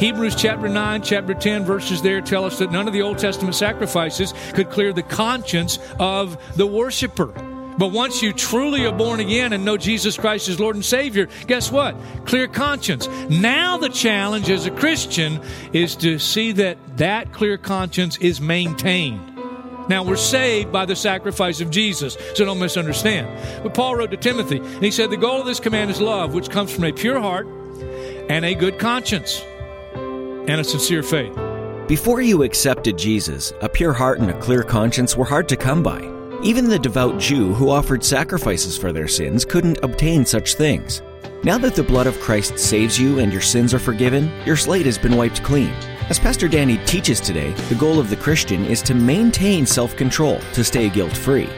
Hebrews chapter 9, chapter 10 verses there tell us that none of the Old Testament sacrifices could clear the conscience of the worshiper. But once you truly are born again and know Jesus Christ as Lord and Savior, guess what? Clear conscience. Now the challenge as a Christian is to see that that clear conscience is maintained. Now we're saved by the sacrifice of Jesus, so don't misunderstand. But Paul wrote to Timothy, and he said, The goal of this command is love, which comes from a pure heart and a good conscience and a sincere faith. Before you accepted Jesus, a pure heart and a clear conscience were hard to come by. Even the devout Jew who offered sacrifices for their sins couldn't obtain such things. Now that the blood of Christ saves you and your sins are forgiven, your slate has been wiped clean. As Pastor Danny teaches today, the goal of the Christian is to maintain self control to stay guilt free.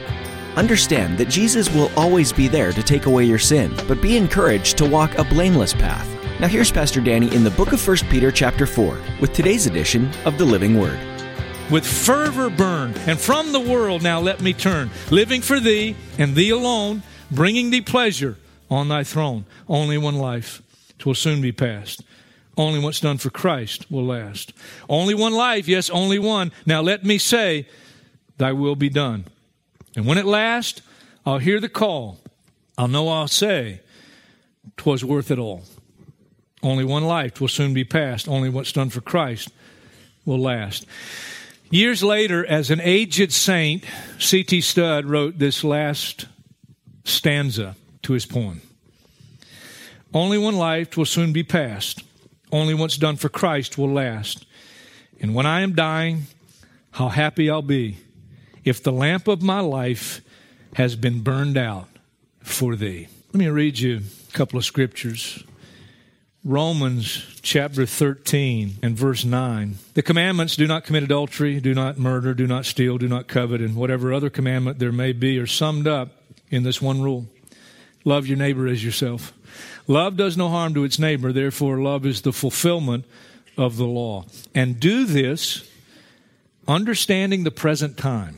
Understand that Jesus will always be there to take away your sin, but be encouraged to walk a blameless path. Now here's Pastor Danny in the book of 1 Peter chapter 4 with today's edition of the Living Word. With fervor burn, and from the world now let me turn, living for thee and thee alone, bringing thee pleasure on thy throne. Only one life, twill soon be past. Only what's done for Christ will last. Only one life, yes, only one. Now let me say, thy will be done. And when at last I'll hear the call. I'll know I'll say, twas worth it all. Only one life will soon be passed. Only what's done for Christ will last. Years later, as an aged saint, C.T. Studd wrote this last stanza to his poem. Only one life will soon be passed. Only what's done for Christ will last. And when I am dying, how happy I'll be if the lamp of my life has been burned out for thee. Let me read you a couple of scriptures. Romans chapter 13 and verse 9. The commandments do not commit adultery, do not murder, do not steal, do not covet, and whatever other commandment there may be are summed up in this one rule love your neighbor as yourself. Love does no harm to its neighbor, therefore, love is the fulfillment of the law. And do this understanding the present time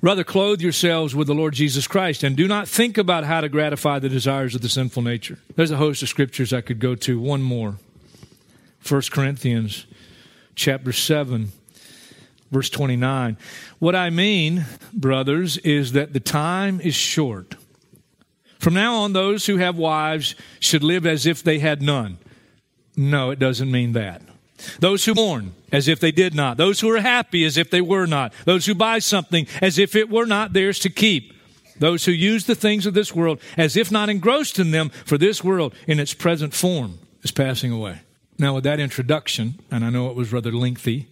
Rather, clothe yourselves with the Lord Jesus Christ and do not think about how to gratify the desires of the sinful nature. There's a host of scriptures I could go to. One more 1 Corinthians chapter 7, verse 29. What I mean, brothers, is that the time is short. From now on, those who have wives should live as if they had none. No, it doesn't mean that. Those who mourn as if they did not. Those who are happy as if they were not. Those who buy something as if it were not theirs to keep. Those who use the things of this world as if not engrossed in them, for this world in its present form is passing away. Now, with that introduction, and I know it was rather lengthy,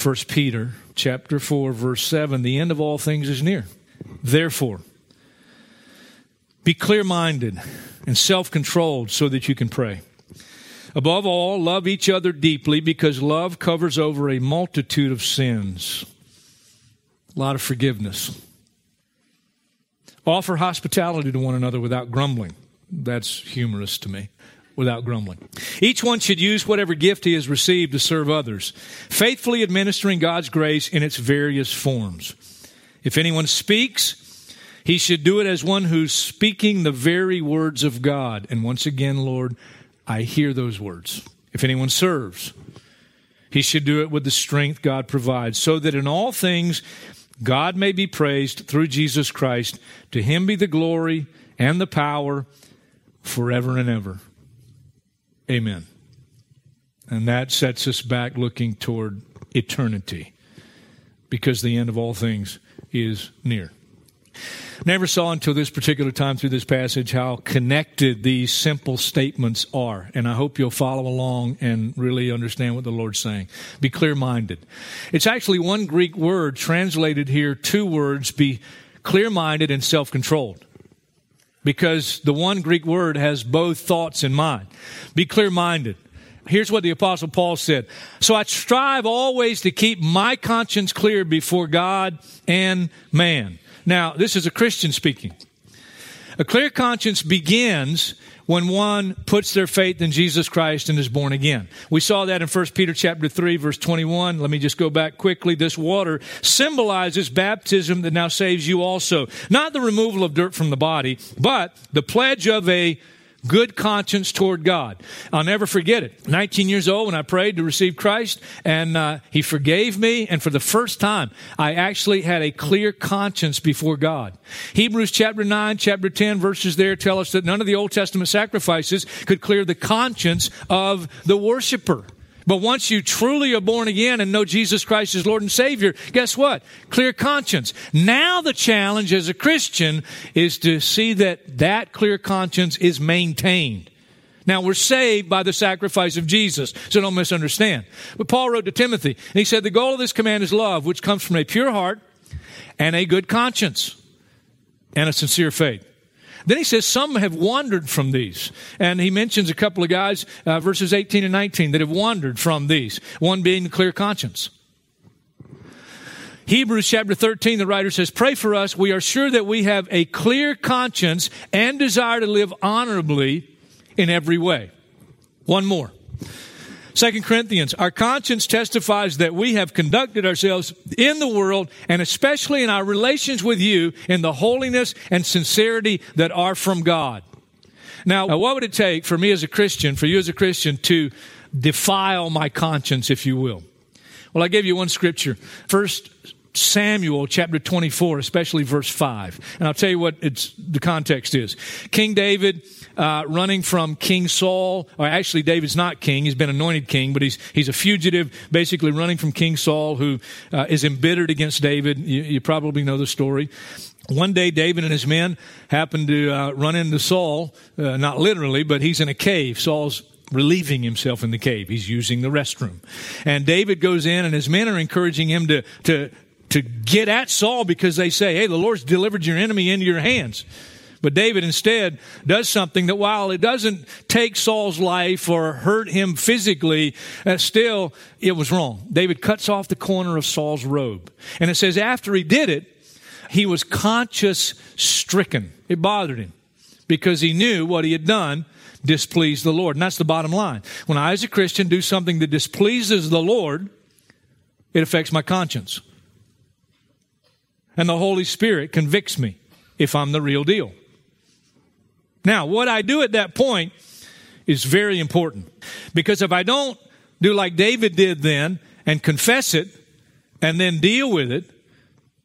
1 Peter chapter 4, verse 7, the end of all things is near. Therefore, be clear minded and self controlled so that you can pray. Above all, love each other deeply because love covers over a multitude of sins. A lot of forgiveness. Offer hospitality to one another without grumbling. That's humorous to me. Without grumbling. Each one should use whatever gift he has received to serve others, faithfully administering God's grace in its various forms. If anyone speaks, he should do it as one who's speaking the very words of God. And once again, Lord, I hear those words. If anyone serves, he should do it with the strength God provides, so that in all things God may be praised through Jesus Christ. To him be the glory and the power forever and ever. Amen. And that sets us back looking toward eternity, because the end of all things is near. Never saw until this particular time through this passage how connected these simple statements are. And I hope you'll follow along and really understand what the Lord's saying. Be clear minded. It's actually one Greek word translated here, two words, be clear minded and self controlled. Because the one Greek word has both thoughts in mind. Be clear minded. Here's what the apostle Paul said. So I strive always to keep my conscience clear before God and man. Now, this is a Christian speaking. A clear conscience begins when one puts their faith in Jesus Christ and is born again. We saw that in 1 Peter chapter 3 verse 21. Let me just go back quickly. This water symbolizes baptism that now saves you also. Not the removal of dirt from the body, but the pledge of a good conscience toward God. I'll never forget it. 19 years old when I prayed to receive Christ, and uh, He forgave me, and for the first time, I actually had a clear conscience before God. Hebrews chapter 9, chapter 10 verses there tell us that none of the Old Testament sacrifices could clear the conscience of the worshiper. But once you truly are born again and know Jesus Christ as Lord and Savior, guess what? Clear conscience. Now the challenge as a Christian is to see that that clear conscience is maintained. Now we're saved by the sacrifice of Jesus, so don't misunderstand. But Paul wrote to Timothy, and he said, the goal of this command is love, which comes from a pure heart and a good conscience and a sincere faith. Then he says some have wandered from these. And he mentions a couple of guys, uh, verses 18 and 19, that have wandered from these. One being the clear conscience. Hebrews chapter 13, the writer says, Pray for us. We are sure that we have a clear conscience and desire to live honorably in every way. One more. Second Corinthians, our conscience testifies that we have conducted ourselves in the world and especially in our relations with you in the holiness and sincerity that are from God. Now, what would it take for me as a Christian, for you as a Christian, to defile my conscience, if you will? Well, I gave you one scripture. First Samuel chapter 24, especially verse 5. And I'll tell you what it's, the context is. King David, uh, running from King Saul, or actually David's not king, he's been anointed king, but he's, he's a fugitive, basically running from King Saul, who uh, is embittered against David. You, you, probably know the story. One day, David and his men happened to uh, run into Saul, uh, not literally, but he's in a cave. Saul's relieving himself in the cave. He's using the restroom. And David goes in and his men are encouraging him to, to, to get at Saul because they say, hey, the Lord's delivered your enemy into your hands. But David instead does something that while it doesn't take Saul's life or hurt him physically, uh, still it was wrong. David cuts off the corner of Saul's robe. And it says after he did it, he was conscience stricken. It bothered him because he knew what he had done displeased the Lord. And that's the bottom line. When I, as a Christian, do something that displeases the Lord, it affects my conscience and the Holy Spirit convicts me if I'm the real deal. Now, what I do at that point is very important because if I don't do like David did then and confess it and then deal with it,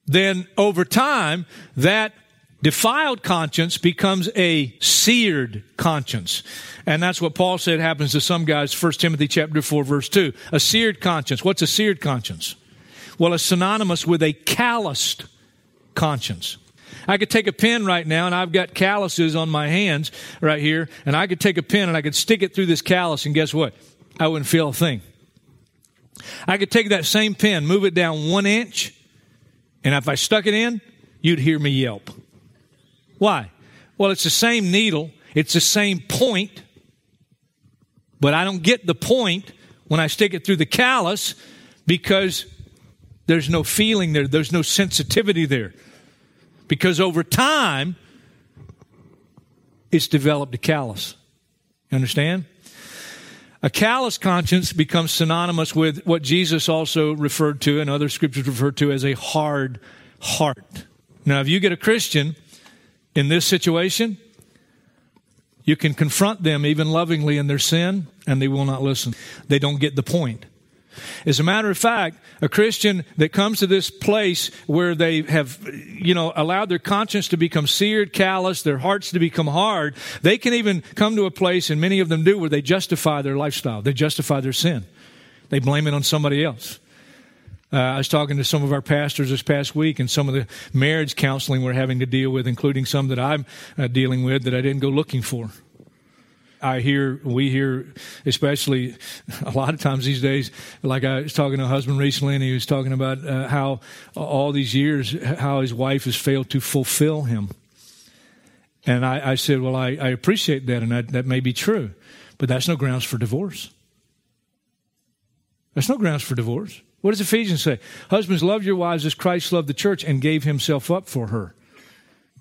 then over time that defiled conscience becomes a seared conscience. And that's what Paul said happens to some guys, 1 Timothy chapter 4 verse 2. A seared conscience. What's a seared conscience? Well, it's synonymous with a calloused conscience. I could take a pen right now, and I've got calluses on my hands right here, and I could take a pen and I could stick it through this callus, and guess what? I wouldn't feel a thing. I could take that same pen, move it down one inch, and if I stuck it in, you'd hear me yelp. Why? Well, it's the same needle, it's the same point, but I don't get the point when I stick it through the callus because there's no feeling there, there's no sensitivity there. Because over time, it's developed a callous. You understand? A callous conscience becomes synonymous with what Jesus also referred to and other scriptures refer to as a hard heart. Now, if you get a Christian in this situation, you can confront them even lovingly in their sin and they will not listen. They don't get the point. As a matter of fact, a Christian that comes to this place where they have, you know, allowed their conscience to become seared, callous, their hearts to become hard, they can even come to a place, and many of them do, where they justify their lifestyle. They justify their sin. They blame it on somebody else. Uh, I was talking to some of our pastors this past week and some of the marriage counseling we're having to deal with, including some that I'm uh, dealing with that I didn't go looking for. I hear, we hear, especially a lot of times these days, like I was talking to a husband recently and he was talking about uh, how all these years, how his wife has failed to fulfill him. And I, I said, well, I, I appreciate that and that, that may be true, but that's no grounds for divorce. That's no grounds for divorce. What does Ephesians say? Husbands, love your wives as Christ loved the church and gave himself up for her.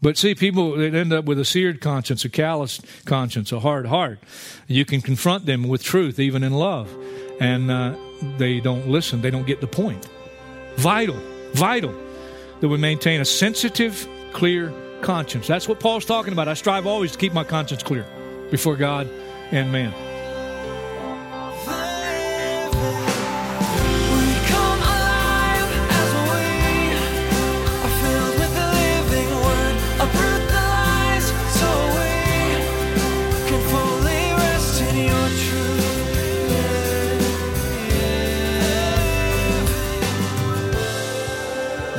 But see, people end up with a seared conscience, a calloused conscience, a hard heart. You can confront them with truth, even in love, and uh, they don't listen. They don't get the point. Vital, vital that we maintain a sensitive, clear conscience. That's what Paul's talking about. I strive always to keep my conscience clear before God and man.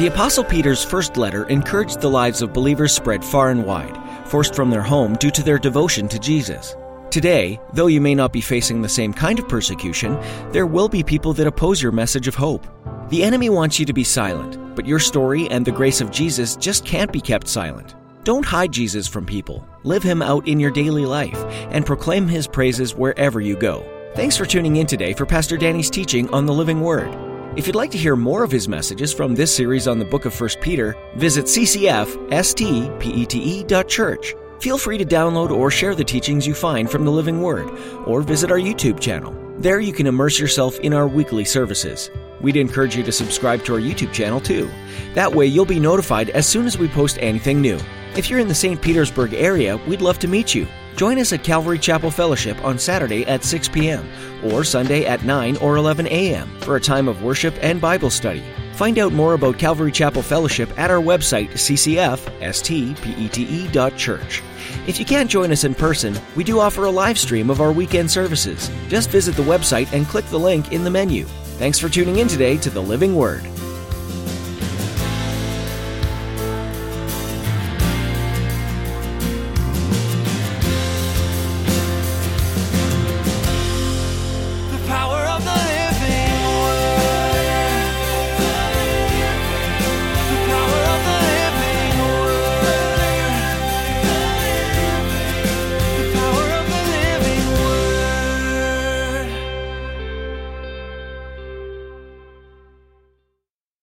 Apostle Peter's first letter encouraged the lives of believers spread far and wide, forced from their home due to their devotion to Jesus. Today, though you may not be facing the same kind of persecution, there will be people that oppose your message of hope. The enemy wants you to be silent, but your story and the grace of Jesus just can't be kept silent. Don't hide Jesus from people. Live him out in your daily life and proclaim his praises wherever you go. Thanks for tuning in today for Pastor Danny's teaching on the Living Word. If you'd like to hear more of his messages from this series on the book of 1 Peter, visit ccfstpete.church. Feel free to download or share the teachings you find from the Living Word, or visit our YouTube channel. There you can immerse yourself in our weekly services. We'd encourage you to subscribe to our YouTube channel too. That way you'll be notified as soon as we post anything new. If you're in the St. Petersburg area, we'd love to meet you. Join us at Calvary Chapel Fellowship on Saturday at 6 p.m. or Sunday at 9 or 11 a.m. for a time of worship and Bible study. Find out more about Calvary Chapel Fellowship at our website, ccfstpete.church. If you can't join us in person, we do offer a live stream of our weekend services. Just visit the website and click the link in the menu. Thanks for tuning in today to the Living Word.